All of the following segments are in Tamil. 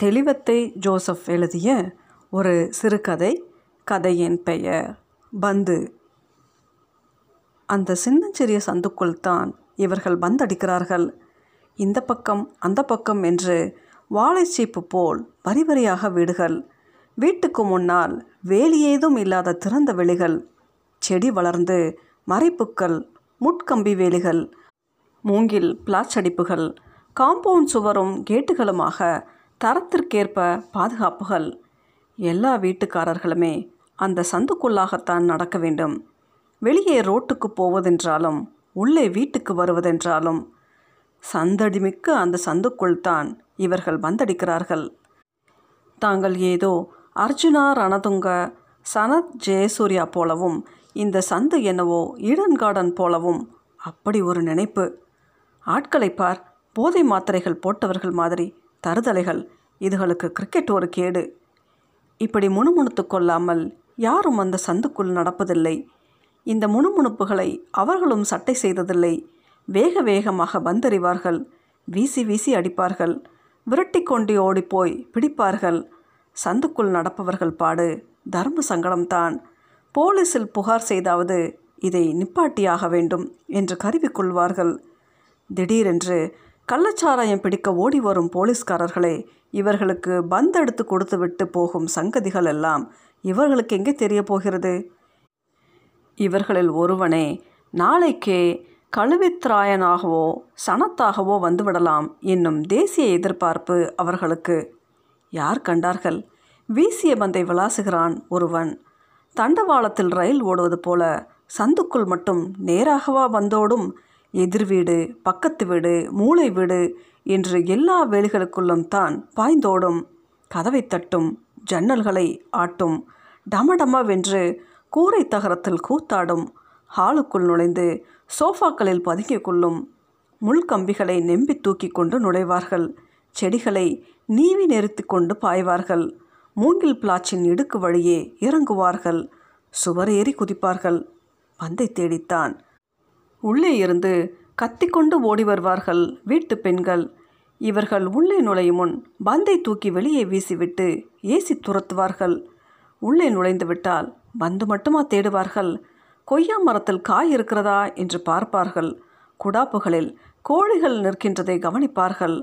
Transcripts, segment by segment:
தெளிவத்தை ஜோசப் எழுதிய ஒரு சிறுகதை கதையின் பெயர் பந்து. அந்த சின்னஞ்சிறிய சந்துக்குள் தான் இவர்கள் பந்தடிக்கிறார்கள். இந்த பக்கம் அந்த பக்கம் என்று வாழைச்சீப்பு போல் வரி வரியாக வீடுகள். வீட்டுக்கு முன்னால் வேலி ஏதும் இல்லாத திறந்த வெளிகள். செடி வளர்ந்து மறைப்புக்கள் முட்கம்பி வேலிகள் மூங்கில் பிளாச்சடிப்புகள் காம்பவுண்ட் சுவரும் கேட்டுகளுமாக தரத்திற்கேற்ப பாதுகாப்புகள். எல்லா வீட்டுக்காரர்களுமே அந்த சந்துக்குள்ளாகத்தான் நடக்க வேண்டும். வெளியே ரோட்டுக்கு போவதென்றாலும் உள்ளே வீட்டுக்கு வருவதென்றாலும் சந்தடிமிக்க அந்த சந்துக்குள் தான் இவர்கள் வந்தடிக்கிறார்கள். தாங்கள் ஏதோ அர்ஜுனா ரணதுங்க சனத் ஜெயசூர்யா போலவும் இந்த சந்து என்னவோ ஈடன் கார்டன் போலவும் அப்படி ஒரு நினைப்பு. ஆட்களை பார் போதை மாத்திரைகள் போட்டவர்கள் மாதிரி தருதலைகள். இதுகளுக்கு கிரிக்கெட் ஒரு கேடு. இப்படி முணுமுணுத்து கொள்ளாமல் யாரும் அந்த சந்துக்குள் நடப்பதில்லை. இந்த முணுமுணுப்புகளை அவர்களும் சட்டை செய்ததில்லை. வேக வேகமாக பந்தறிவார்கள் வீசி வீசி அடிப்பார்கள். விரட்டி கொண்டு ஓடிப்போய் பிடிப்பார்கள். சந்துக்குள் நடப்பவர்கள் பாடு. தர்ம சங்கடம்தான். போலீஸில் புகார் செய்தாவது இதை நிப்பாட்டியாக வேண்டும் என்று கருவிக்கொள்வார்கள் திடீரென்று கள்ளச்சாராயம் பிடிக்க ஓடி வரும் போலீஸ்காரர்களே இவர்களுக்கு பந்து எடுத்து கொடுத்து விட்டு போகும் சங்கதிகள் எல்லாம் இவர்களுக்கு எங்கே தெரிய போகிறது? இவர்களில் ஒருவனே நாளைக்கே கழுவித்ராயனாகவோ சனத்தாகவோ வந்துவிடலாம் என்னும் தேசிய எதிர்பார்ப்பு அவர்களுக்கு. யார் கண்டார்கள்? வீசிய பந்தை விளாசுகிறான் ஒருவன். தண்டவாளத்தில் ரயில் ஓடுவது போல சந்துக்குள் மட்டும் நேராகவா வந்தோடும் எதிர் வீடு பக்கத்து வீடு மூளை வீடு என்று எல்லா வேலிகளுக்குள்ளும் தான் பாய்ந்தோடும் கதவை தட்டும் ஜன்னல்களை ஆட்டும் டமடமவென்று கூரை தகரத்தில் கூத்தாடும் ஹாலுக்குள் நுழைந்து சோஃபாக்களில் பதுங்கிக் கொள்ளும் முள்கம்பிகளை நெம்பி தூக்கி கொண்டு நுழைவார்கள் செடிகளை நீவி நிறுத்தி கொண்டு பாய்வார்கள் மூங்கில் பிளாச்சின் இடுக்கு வழியே இறங்குவார்கள் சுவர் ஏறி குதிப்பார்கள். பந்தை தேடித்தான் உள்ளே இருந்து கத்திக்கொண்டு ஓடி வருவார்கள் வீட்டு பெண்கள். இவர்கள் உள்ளே நுழையும் முன் பந்தை தூக்கி வெளியே வீசிவிட்டு ஏசி துரத்துவார்கள். உள்ளே நுழைந்து விட்டால் பந்து மட்டுமா தேடுவார்கள். கொய்யா மரத்தில் காய் இருக்கிறதா என்று பார்ப்பார்கள். குடாப்புகளில் கோழிகள் நிற்கின்றதை கவனிப்பார்கள்.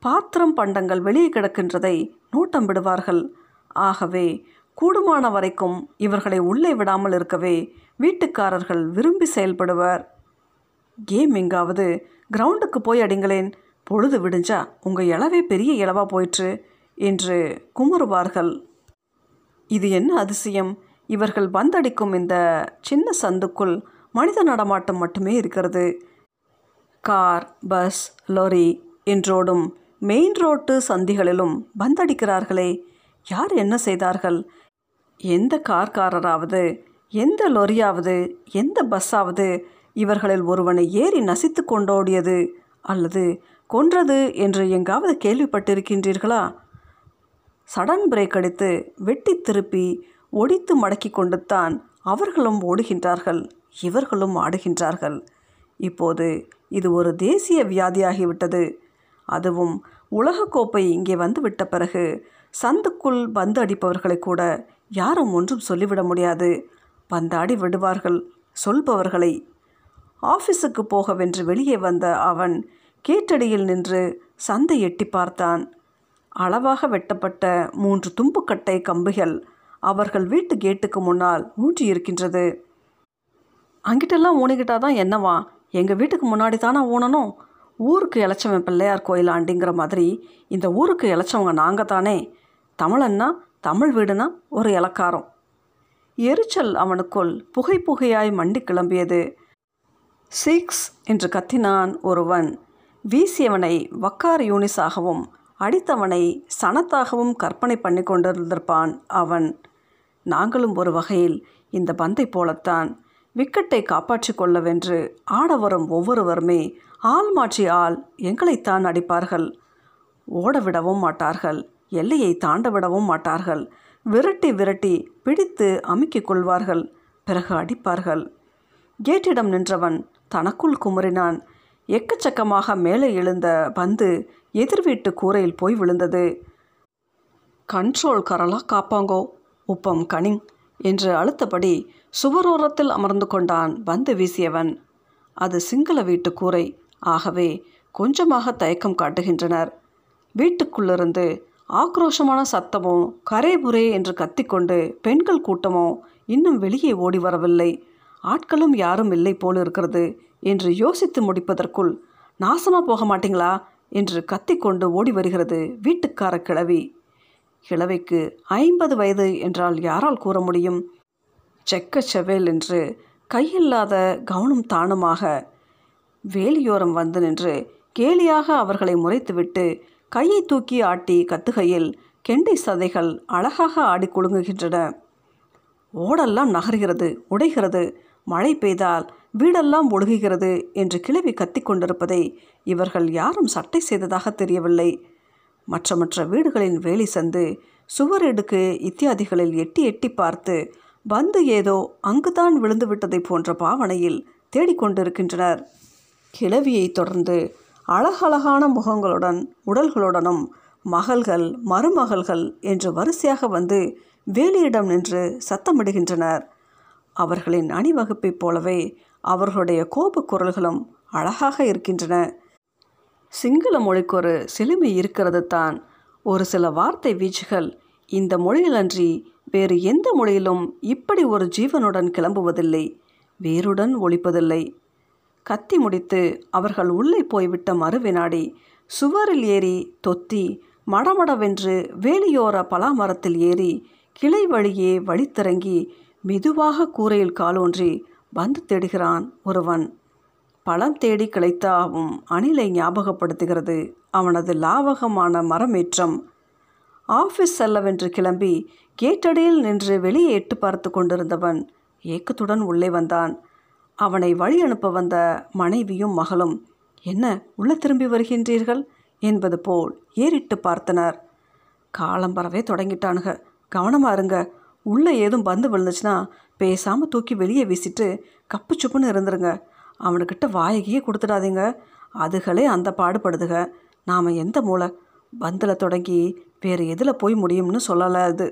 பாத்திரம் பண்டங்கள் வெளியே கிடக்கின்றதை நோட்டம் விடுவார்கள். ஆகவே கூடுமான வரைக்கும் இவர்களை உள்ளே விடாமல் இருக்கவே வீட்டுக்காரர்கள் விரும்பி செயல்படுவர். கேம் எங்காவது கிரவுண்டுக்கு போய் அடிங்களேன். பொழுது விடிஞ்சா உங்கள் இளவே பெரிய இளவாக போயிற்று என்று குமுறுவார்கள். இது என்ன அதிசயம்? இவர்கள் பந்தடிக்கும் இந்த சின்ன சந்துக்குள் மனித நடமாட்டம் மட்டுமே இருக்கிறது. கார் பஸ் லாரி என்றோடும் மெயின் ரோட்டு சந்திகளிலும் பந்தடிக்கிறார்களே யார் என்ன செய்தார்கள்? எந்த கார்காரராவது எந்த லொரியாவது எந்த பஸ்ஸாவது இவர்களில் ஒருவனை ஏறி நசித்து கொண்டோடியது அல்லது கொன்றது என்று எங்காவது கேள்விப்பட்டிருக்கின்றீர்களா? சடன் பிரேக் அடித்து வெட்டி திருப்பி ஒடித்து மடக்கி கொண்டுத்தான் அவர்களும் ஓடுகின்றார்கள் இவர்களும் ஆடுகின்றார்கள். இப்போது இது ஒரு தேசிய வியாதியாகிவிட்டது. அதுவும் உலகக்கோப்பை இங்கே வந்துவிட்ட பிறகு சந்துக்குள் பந்து அடிப்பவர்களை கூட யாரும் ஒன்றும் சொல்லிவிட முடியாது. பந்தாடி விடுவார்கள் சொல்பவர்களை ஆஃபீஸுக்கு போகவென்று வெளியே வந்த அவன் கேட்டடியில் நின்று சந்தை எட்டி பார்த்தான். அளவாக வெட்டப்பட்ட மூன்று தும்புக்கட்டை கம்புகள் அவர்கள் வீட்டு கேட்டுக்கு முன்னால் ஊன்றி இருக்கின்றது அங்கிட்டெல்லாம் ஊனிக்கிட்டா தான் என்னவா? எங்கள் வீட்டுக்கு முன்னாடி தானே ஊனணும்? ஊருக்கு இழைச்சவன் பிள்ளையார் கோயிலாண்டிங்கிற மாதிரி இந்த ஊருக்கு இழைச்சவங்க நாங்கள் தானே தமிழன்னா தமிழ் வீடுனா ஒரு இலக்காரம். எரிச்சல் அவனுக்குள் புகை புகையாய் மண்டி கிளம்பியது. சிக்ஸ் என்று கத்தினான் ஒருவன். வீசியவனை வக்கார் யூனிஸாகவும் அடித்தவனை சனத்தாகவும் கற்பனை பண்ணி கொண்டிருந்திருப்பான் அவன். நாங்களும் ஒரு வகையில் இந்த பந்தை போலத்தான் விக்கெட்டை காப்பாற்றி கொள்ளவென்று ஆட வரும் ஒவ்வொருவருமே ஆள் மாற்றி ஆள் எங்களைத்தான் அடிப்பார்கள். ஓடவிடவும் மாட்டார்கள் எல்லையை தாண்ட விடவும் மாட்டார்கள் விரட்டி விரட்டி பிடித்து அமுக்கிக் கொள்வார்கள் பிறகு அடிப்பார்கள். கேட்டிடம் நின்றவன் தனக்குள் குமுறினான் எக்கச்சக்கமாக மேலே எழுந்த பந்து எதிர் வீட்டு கூரையில் போய் விழுந்தது. கண்ட்ரோல் கரலா காப்பாங்கோ உப்பம் கனிங் என்று அழுத்தபடி சுவரோரத்தில் அமர்ந்து கொண்டான் பந்து வீசியவன். அது சிங்கள வீட்டு கூரை. ஆகவே கொஞ்சமாக தயக்கம் காட்டுகின்றனர். வீட்டுக்குள்ளிருந்து ஆக்ரோஷமான சத்தமும் கரேபுரே என்று கத்திக்கொண்டு பெண்கள் கூட்டமோ இன்னும் வெளியே ஓடி வரவில்லை. ஆட்களும் யாரும் இல்லை போல் இருக்கிறது என்று யோசித்து முடிப்பதற்குள் நாசமாக போக மாட்டீங்களா? என்று கத்திக்கொண்டு ஓடி வருகிறது வீட்டுக்கார கிழவி. கிழவிக்கு ஐம்பது வயது என்றால் யாரால் கூற முடியும்? செக்க செவேல் என்று கையில்லாத கவனம் தானுமாக வேலியோரம் வந்து நின்று கேலியாக அவர்களை முறைத்துவிட்டு கையை தூக்கி ஆட்டி கத்துகையில் கெண்டை சதைகள் அழகாக ஆடி குலுங்குகின்றன. ஓடெல்லாம் நகர்கிறது உடைகிறது மழை பெய்தால் வீடெல்லாம் ஒழுகுகிறது என்று கிளவி கத்திக்கொண்டிருப்பதை இவர்கள் யாரும் சட்டை செய்ததாக தெரியவில்லை. மற்ற மற்ற வீடுகளின் வேலி சந்து சுவரிடுக்கு இத்தியாதிகளில் எட்டி எட்டி பார்த்து வந்து ஏதோ அங்குதான் விழுந்து விட்டதை போன்ற பாவனையில் தேடிக்கொண்டிருக்கின்றனர் கிழவியை தொடர்ந்து அழகழகான முகங்களுடன் உடல்களுடனும் மகள்கள் மருமகள்கள் என்று வரிசையாக வந்து வேலியிடம் நின்று சத்தமிடுகின்றனர். அவர்களின் அணிவகுப்பைப் போலவே அவர்களுடைய கோபக் குரல்களும் அழகாக இருக்கின்றன. சிங்கள மொழிக்கு ஒரு செழுமை இருக்கிறது தான். ஒரு சில வார்த்தை வீச்சுகள் இந்த மொழியிலன்றி வேறு எந்த மொழியிலும் இப்படி ஒரு ஜீவனுடன் கிளம்புவதில்லை. வேருடன் ஒழிப்பதில்லை. கத்தி முடித்து அவர்கள் உள்ளே போய்விட்ட மறுவினாடி சுவரில் ஏறி தொத்தி மடமடவென்று வேலியோர பலாமரத்தில் ஏறி கிளை வழியே வழித்திறங்கி மெதுவாக கூரையில் காலோன்றி வந்து தேடுகிறான் ஒருவன். பழம் தேடி கிளைத்தாவும் அணிலை ஞாபகப்படுத்துகிறது. அவனது லாவகமான மரமேற்றம். ஆஃபீஸ் செல்லவென்று கிளம்பி கேட்டடியில் நின்று வெளியே எட்டு பார்த்து கொண்டிருந்தவன் ஏக்கத்துடன் உள்ளே வந்தான். அவனை வழி அனுப்ப வந்த மனைவியும் மகளும் என்ன உள்ளே திரும்பி வருகின்றீர்கள்? என்பது போல் ஏறிட்டு பார்த்தனர். காலம் பரவே தொடங்கிட்டானுங்க. கவனமாக இருங்க. உள்ளே ஏதும் பந்து விழுந்துச்சுன்னா பேசாமல் தூக்கி வெளியே வீசிட்டு கப்பு சுப்புன்னு இருந்துருங்க. அவனுக்கிட்ட வாயகியே கொடுத்துடாதீங்க. அதுகளே அந்த பாடுபடுதுக. நாம் எந்த மூளை? பந்தில் தொடங்கி வேறு எதில் போய் முடியும்னு சொல்லலை அது.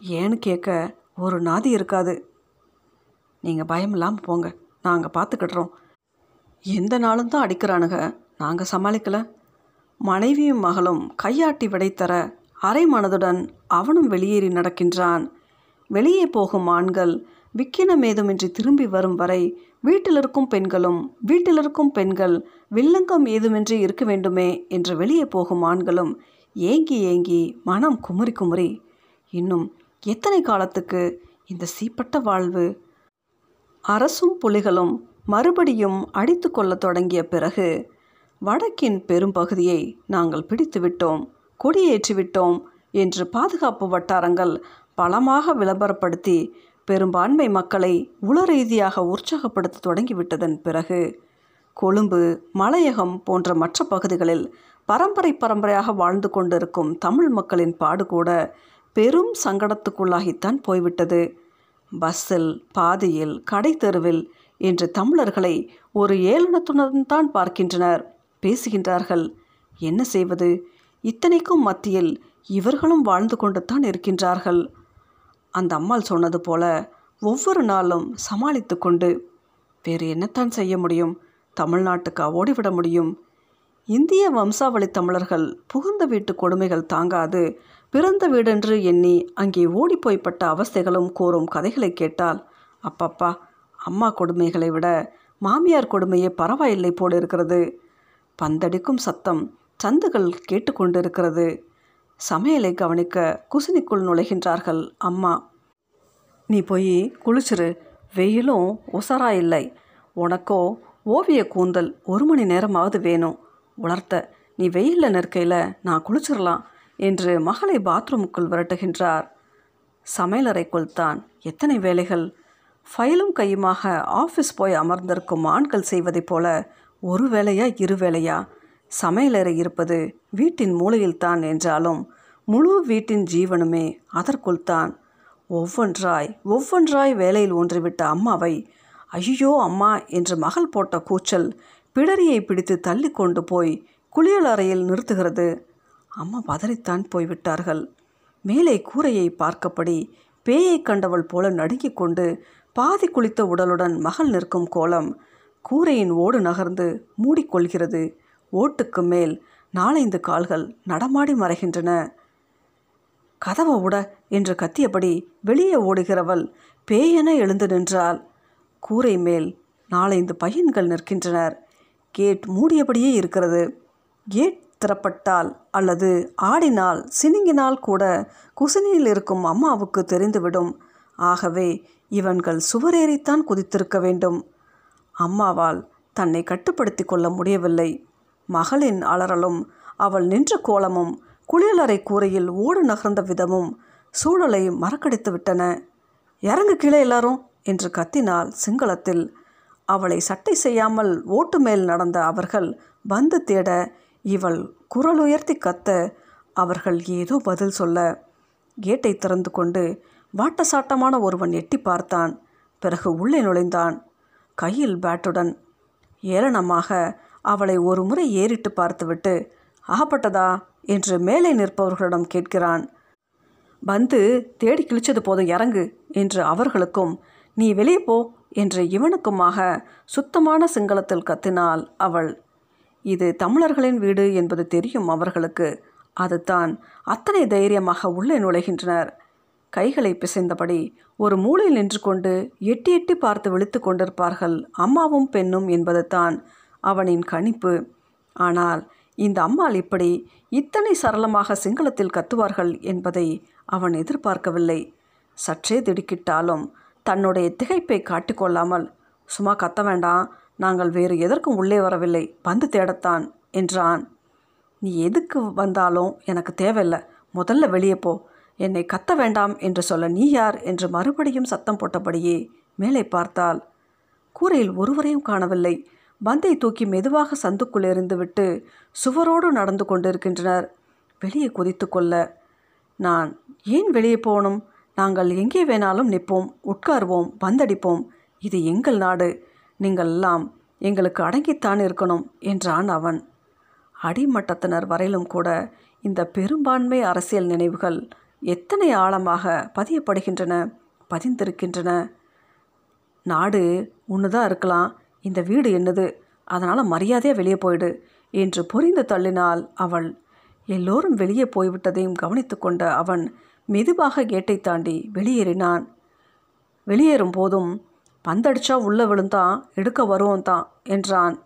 ஏன்னு கேட்க ஒரு நாதி இருக்காது. நீங்கள் பயம் இல்லாமல் போங்க. நாங்கள் பார்த்துக்கிடுறோம் எந்த நாளும் தான் அடிக்கிறானுங்க நாங்கள் சமாளிக்கல. மனைவியும் மகளும் கையாட்டி விடைத்தர அரை மனதுடன் அவனும் வெளியேறி நடக்கின்றான். வெளியே போகும் ஆண்கள் விக்கினம் ஏதுமின்றி திரும்பி வரும் வரை வீட்டிலிருக்கும் பெண்களும் வீட்டிலிருக்கும் பெண்கள் வில்லங்கம் ஏதுமின்றி இருக்க வேண்டுமே என்று வெளியே போகும் ஆண்களும் ஏங்கி ஏங்கி மனம் குமுறி குமுறி இன்னும் எத்தனை காலத்துக்கு இந்த சீப்பட்ட வாழ்வு? அரசும் புலிகளும் மறுபடியும் அடித்து கொள்ள தொடங்கிய பிறகு வடக்கின் பெரும்பகுதியை நாங்கள் பிடித்துவிட்டோம் கொடியேற்றிவிட்டோம் என்று பாதுகாப்பு வட்டாரங்கள் பலமாக விளம்பரப்படுத்தி பெரும்பான்மை மக்களை உள ரீதியாக உற்சாகப்படுத்த தொடங்கிவிட்டதன் பிறகு கொழும்பு மலையகம் போன்ற மற்ற பகுதிகளில் பரம்பரை பரம்பரையாக வாழ்ந்து கொண்டிருக்கும் தமிழ் மக்களின் பாடு கூட பெரும் சங்கடத்துக்குள்ளாகித்தான் போய்விட்டது. பஸ்ஸில் பாதியில் கடை தெருவில் என்று தமிழர்களை ஒரு ஏளனத்துடன் தான் பார்க்கின்றனர். பேசுகின்றார்கள் என்ன செய்வது? இத்தனைக்கும் மத்தியில் இவர்களும் வாழ்ந்து கொண்டு தான் இருக்கின்றார்கள். அந்த அம்மாள் சொன்னது போல ஒவ்வொரு நாளும் சமாளித்து கொண்டு வேறு என்னத்தான் செய்ய முடியும்? தமிழ்நாட்டுக்கு ஓடிவிட முடியும்? இந்திய வம்சாவளி தமிழர்கள் புகுந்த வீட்டு கொடுமைகள் தாங்காது. பிறந்த வீடென்று எண்ணி அங்கே ஓடிப்போய்ப்பட்ட அவஸ்தைகளும் கூறும் கதைகளை கேட்டால் அப்பப்பா அம்மா கொடுமைகளை விட மாமியார் கொடுமையே பரவாயில்லை போல் இருக்கிறது பந்தடிக்கும் சத்தம் சந்துகள் கேட்டுக்கொண்டிருக்கிறது சமையலை கவனிக்க குசினிக்குள் நுழைகின்றார்கள் அம்மா. நீ போய் குளிச்சிரு. வெயிலும் உசரா இல்லை. உனக்கோ ஓவிய கூந்தல் ஒரு மணி நேரமாவது வேணும். உலர்த்த. நீ வெயிலில் நிற்கையில் நான் குளிச்சிடலாம் என்று மகளை பாத்ரூமுக்குள் விரட்டுகின்றார். சமையலறைக்குள் தான். எத்தனை வேலைகள்? ஃபைலும் கையுமாக ஆஃபீஸ் போய் அமர்ந்திருக்கும் ஆண்கள் செய்வதைப் போல ஒரு வேலையா இரு வேலையா? சமையலறை இருப்பது வீட்டின் மூலையில்தான் என்றாலும் முழு வீட்டின் ஜீவனுமே அதற்குள் தான். ஒவ்வொன்றாய் ஒவ்வொன்றாய் வேலையில் ஒன்றிவிட்ட அம்மாவை ஐயோ அம்மா என்று மகள் போட்ட கூச்சல் பிடரியை பிடித்து தள்ளி கொண்டு போய் குளியல் அறையில் நிறுத்துகிறது. அம்மா பதறித்தான் போய்விட்டார்கள். மேலே கூரையை பார்க்கப்படி பேயை கண்டவள் போல நடுங்கிக் கொண்டு பாதி குளித்த உடலுடன் மகள் நிற்கும் கோலம் கூரையின் ஓடு நகர்ந்து மூடிக்கொள்கிறது ஓட்டுக்கு மேல் நாலைந்து கால்கள் நடமாடி மறைகின்றன. கதவை உட என்று கத்தியபடி வெளியே ஓடுகிறவள் பேயென எழுந்து நின்றாள். கூரை மேல் நாலைந்து பையன்கள் நிற்கின்றனர். கேட் மூடியபடியே இருக்கிறது. கேட் திறப்பட்டால் அல்லது ஆடினால் சினுங்கினால் கூட குசினியில் இருக்கும் அம்மாவுக்கு தெரிந்துவிடும். ஆகவே இவன்கள் சுவரேறித்தான் குதித்திருக்க வேண்டும். அம்மாவால் தன்னை கட்டுப்படுத்தி கொள்ள முடியவில்லை. மகளின் அலறலும் அவள் நின்ற கோலமும் குளியலறை கூரையில் ஓடு நகர்ந்த விதமும் சூழலை மறக்கடித்து விட்டன. இறங்கு கீழே எல்லாரும்! என்று கத்தினாள் சிங்களத்தில். அவளை சட்டை செய்யாமல் ஓட்டு மேல் நடந்த அவர்கள் வந்து தேட இவள் குரல் உயர்த்தி கத்த அவர்கள் ஏதோ பதில் சொல்ல. கேட்டை திறந்து கொண்டு வாட்டசாட்டமான ஒருவன் எட்டி பார்த்தான். பிறகு உள்ளே நுழைந்தான். கையில் பேட்டுடன் ஏளனமாக அவளை ஒரு முறை ஏறிட்டு பார்த்துவிட்டு ஆகப்பட்டதா என்று மேலே நிற்பவர்களிடம் கேட்கிறான். வந்து தேடி கிழிச்சது போதும் இறங்கு என்று அவர்களுக்கும் நீ வெளியே போ என்று இவனுக்குமாக சுத்தமான சிங்களத்தில் கத்தினாள் அவள். இது தமிழர்களின் வீடு என்பது தெரியும் அவர்களுக்கு. அதுதான் அத்தனை தைரியமாக உள்ளே நுழைகின்றனர். கைகளை பிசைந்தபடி ஒரு மூலையில் நின்று கொண்டு எட்டி எட்டி பார்த்து விழித்து கொண்டிருப்பார்கள் அம்மாவும் பெண்ணும் என்பது தான் அவனின் கணிப்பு. ஆனால் இந்த அம்மாள் இப்படி இத்தனை சரளமாக சிங்களத்தில் கத்துவார்கள் என்பதை அவன் எதிர்பார்க்கவில்லை. சற்றே திடுக்கிட்டாலும் தன்னுடைய திகைப்பை காட்டிக்கொள்ளாமல் சும்மா கத்த வேண்டாம் நாங்கள் வேறு எதற்கும் உள்ளே வரவில்லை வந்து தேடத்தான் என்றான். நீ எதுக்கு வந்தாலும் எனக்கு தேவையில்லை முதல்ல வெளியே போ. என்னை கத்த வேண்டாம் என்று சொல்ல நீ யார்? என்று மறுபடியும் சத்தம் போட்டபடியே மேலே பார்த்தாள். கூரையில் ஒருவரையும் காணவில்லை. பந்தை தூக்கி மெதுவாக சந்துக்குள் எறிந்துவிட்டு சுவரோடு நடந்து கொண்டிருக்கின்றனர். வெளியே குதித்து கொள்ள. நான் ஏன் வெளியே போகணும்? நாங்கள் எங்கே வேணாலும் நிற்போம். உட்கார்வோம். பந்தடிப்போம். இது எங்கள் நாடு. நீங்கள் எல்லாம் எங்களுக்கு அடங்கித்தான் இருக்கணும் என்றான் அவன். அடிமட்டத்தினர் வரையிலும் கூட இந்த பெரும்பான்மை அரசியல் நினைவுகள் எத்தனை ஆழமாக பதியப்படுகின்றன பதிந்திருக்கின்றன. நாடு ஒன்று தான் இருக்கலாம். இந்த வீடு என்னது? அதனால் மரியாதையாக வெளியே போயிடு என்று புரிந்து தள்ளினாள் அவள். எல்லோரும் வெளியே போய்விட்டதையும் கவனித்து கொண்ட அவன் மெதுவாக கேட்டை தாண்டி வெளியேறினான். வெளியேறும் போதும் பந்தடிச்சா உள்ளே விழுந்தான் எடுக்க வருவோம் தான் என்றான்.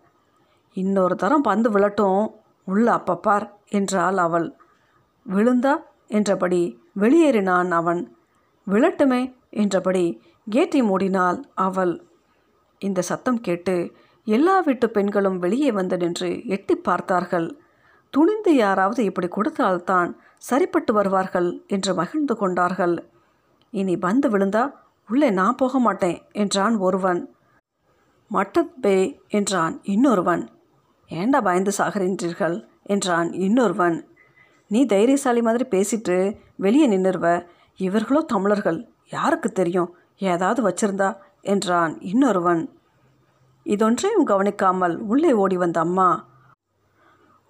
இன்னொரு தரம் பந்து விழட்டும் உள்ள அப்பப்பார் என்றாள் அவள். விழுந்தா? என்றபடி வெளியேறினான் அவன். விழட்டுமே? என்றபடி கேட்டை மூடினாள் அவள். இந்த சத்தம் கேட்டு எல்லா வீட்டு பெண்களும் வெளியே வந்து நின்று எட்டி பார்த்தார்கள். துணிந்து யாராவது இப்படி கொடுத்தால்தான் சரிப்பட்டு வருவார்கள் என்று மகிழ்ந்து கொண்டார்கள். இனி பந்து விழுந்தா உள்ளே நான் போக மாட்டேன் என்றான் ஒருவன். மட்டத் பே என்றான் இன்னொருவன். ஏண்டா பயந்து சாகிறீன்றீர்கள்? என்றான் இன்னொருவன். நீ தைரியசாலி மாதிரி பேசிட்டு வெளியே நின்றுருவ இவர்களோ தமிழர்கள். யாருக்கு தெரியும்? ஏதாவது வச்சிருந்தா என்றான் இன்னொருவன். இதொன்றையும் கவனிக்காமல் உள்ளே ஓடி வந்த அம்மா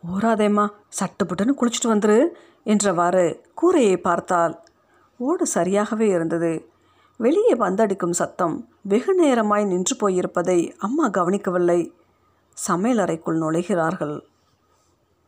ஓராதேம்மா சட்டுப்புட்டுன்னு குளிச்சுட்டு வந்துரு என்றவாறு கூரையை பார்த்தால் ஓடு சரியாகவே இருந்தது. வெளியே வந்தடிக்கும் சத்தம் வெகு நேரமாய் நின்று போயிருப்பதை அம்மா கவனிக்கவில்லை. சமையலறைக்குள் நுழைகிறார்கள்.